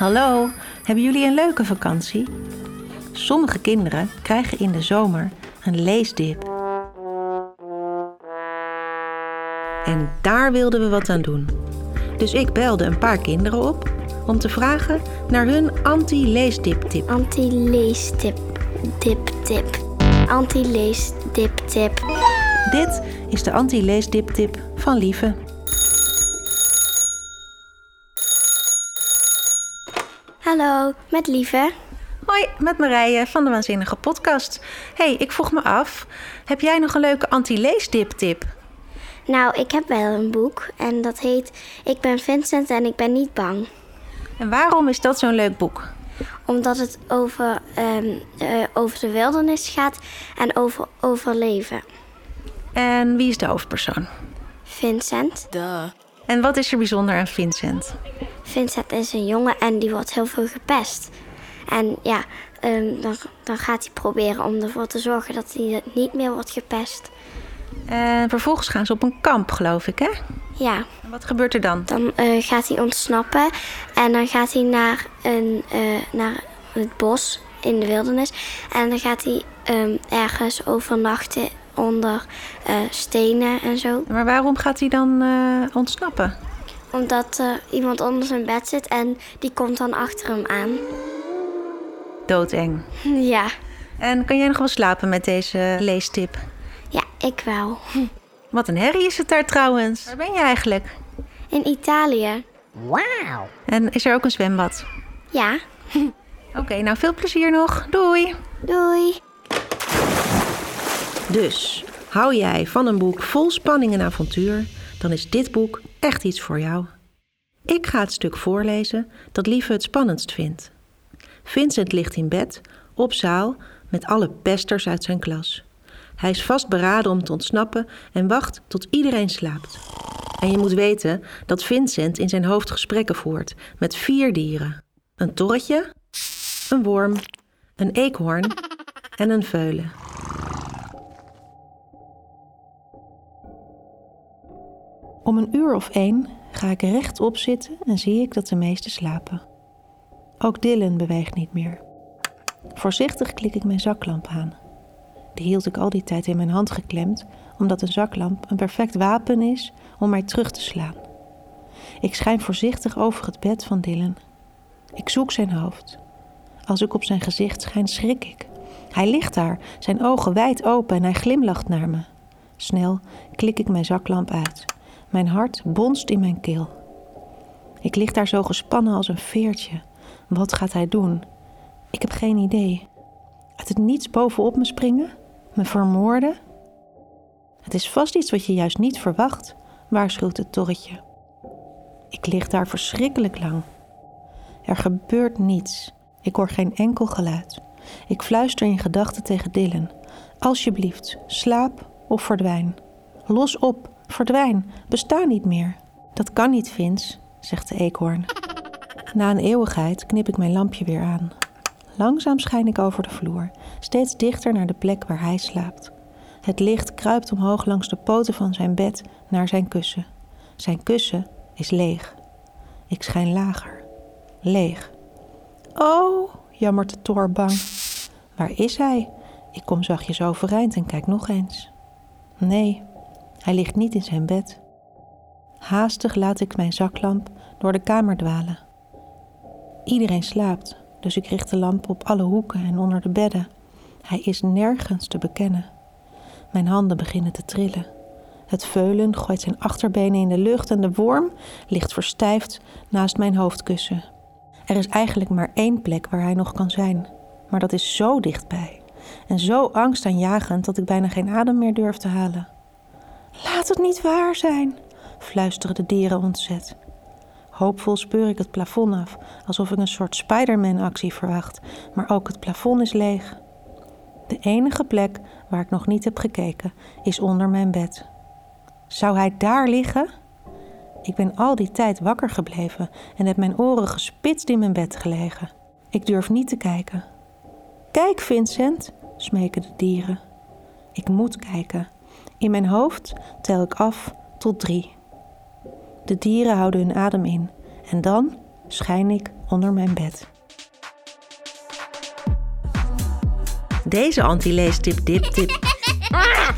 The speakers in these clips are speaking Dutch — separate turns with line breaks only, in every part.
Hallo, hebben jullie een leuke vakantie? Sommige kinderen krijgen in de zomer een leesdip. En daar wilden we wat aan doen. Dus ik belde een paar kinderen op om te vragen naar hun anti-leesdip-tip.
Anti-leestip, tip, tip. Anti-leestip, tip.
Dit is de anti-leesdip-tip van Lieve.
Hallo, met Lieve.
Hoi, met Marije van de Waanzinnige Podcast. hey, ik vroeg me af, heb jij nog een leuke anti-leesdip-tip?
Nou, ik heb wel een boek en dat heet Ik ben Vincent en ik ben niet bang.
En waarom is dat zo'n leuk boek?
Omdat het over, ehm, eh, over de wildernis gaat en over overleven.
En wie is de hoofdpersoon?
Vincent.
En wat is er bijzonder aan Vincent?
Vincent is een jongen en die wordt heel veel gepest. En ja, ehm, dan, dan gaat hij proberen om ervoor te zorgen dat hij niet meer wordt gepest.
En vervolgens gaan ze op een kamp, geloof ik, hè?
Ja,
En wat gebeurt er dan?
dan eh, gaat hij ontsnappen en dan gaat hij naar, een, eh, naar het bos in de wildernis. En dan gaat hij ehm, ergens overnachten onder eh, stenen en zo.
Maar waarom gaat hij dan eh, ontsnappen?
Omdat er iemand onder zijn bed zit en die komt dan achter hem aan.
Doodeng.
Ja,
En kan jij nog wel slapen met deze leestip?
ja, ik wel.
Wat een herrie is het daar trouwens. Waar ben je eigenlijk?
In Italië.
En is er ook een zwembad?
Ja,
Oké, nou veel plezier nog. Doei!
doei.
Dus, hou jij van een boek vol spanning en avontuur, dan is dit boek echt iets voor jou. Ik ga het stuk voorlezen dat Lieve het spannendst vindt. Vincent ligt in bed, op zaal, met alle pesters uit zijn klas. Hij is vastberaden om te ontsnappen en wacht tot iedereen slaapt. En je moet weten dat Vincent in zijn hoofd gesprekken voert met vier dieren: een torretje, een worm, een eekhoorn en een veulen. Om een uur of één ga ik rechtop zitten en zie ik dat de meesten slapen. Ook Dylan beweegt niet meer. Voorzichtig klik ik mijn zaklamp aan. Die hield ik al die tijd in mijn hand geklemd, omdat een zaklamp een perfect wapen is om mij terug te slaan. Ik schijn voorzichtig over het bed van Dylan. Ik zoek zijn hoofd. Als ik op zijn gezicht schijn, schrik ik. Hij ligt daar, zijn ogen wijd open en hij glimlacht naar me. Snel klik ik mijn zaklamp uit. Mijn hart bonst in mijn keel. Ik lig daar zo gespannen als een veertje. Wat gaat hij doen? Ik heb geen idee. Uit het niets bovenop me springen? Me vermoorden? Het is vast iets wat je juist niet verwacht, waarschuwt het torretje. Ik lig daar verschrikkelijk lang. Er gebeurt niets. Ik hoor geen enkel geluid. Ik fluister in gedachten tegen Dylan. Alsjeblieft, slaap of verdwijn. Los op, verdwijn, besta niet meer. Dat kan niet, Vince, zegt de eekhoorn. Na een eeuwigheid knip ik mijn lampje weer aan. Langzaam schijn ik over de vloer, steeds dichter naar de plek waar hij slaapt. Het licht kruipt omhoog langs de poten van zijn bed naar zijn kussen. Zijn kussen is leeg. Ik schijn lager. Leeg. Oh, jammert de tor bang. Waar is hij? Ik kom zachtjes overeind en kijk nog eens. Nee, hij ligt niet in zijn bed. Haastig laat ik mijn zaklamp door de kamer dwalen. Iedereen slaapt, dus ik richt de lamp op alle hoeken en onder de bedden. Hij is nergens te bekennen. Mijn handen beginnen te trillen. Het veulen gooit zijn achterbenen in de lucht en de worm ligt verstijfd naast mijn hoofdkussen. Er is eigenlijk maar één plek waar hij nog kan zijn, maar dat is zo dichtbij en zo angstaanjagend dat ik bijna geen adem meer durf te halen. Laat het niet waar zijn, fluisteren de dieren ontzet. Hoopvol speur ik het plafond af, alsof ik een soort Spider-Man-actie verwacht, maar ook het plafond is leeg. De enige plek waar ik nog niet heb gekeken is onder mijn bed. Zou hij daar liggen? Ik ben al die tijd wakker gebleven en heb mijn oren gespitst in mijn bed gelegen. Ik durf niet te kijken. Kijk, Vincent, smeken de dieren. Ik moet kijken. In mijn hoofd tel ik af tot drie. De dieren houden hun adem in en dan schijn ik onder mijn bed. Deze anti-leestip dip tip.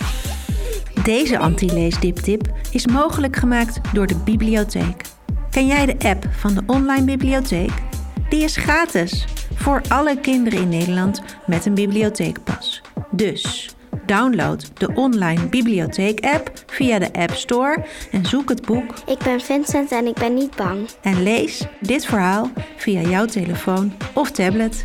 Deze anti-leesdip tip is mogelijk gemaakt door de bibliotheek. Ken jij de app van de online bibliotheek? Die is gratis voor alle kinderen in Nederland met een bibliotheekpas. Dus download de online bibliotheek-app via de App Store en zoek het boek
Ik ben Vincent en ik ben niet bang.
en lees dit verhaal via jouw telefoon of tablet.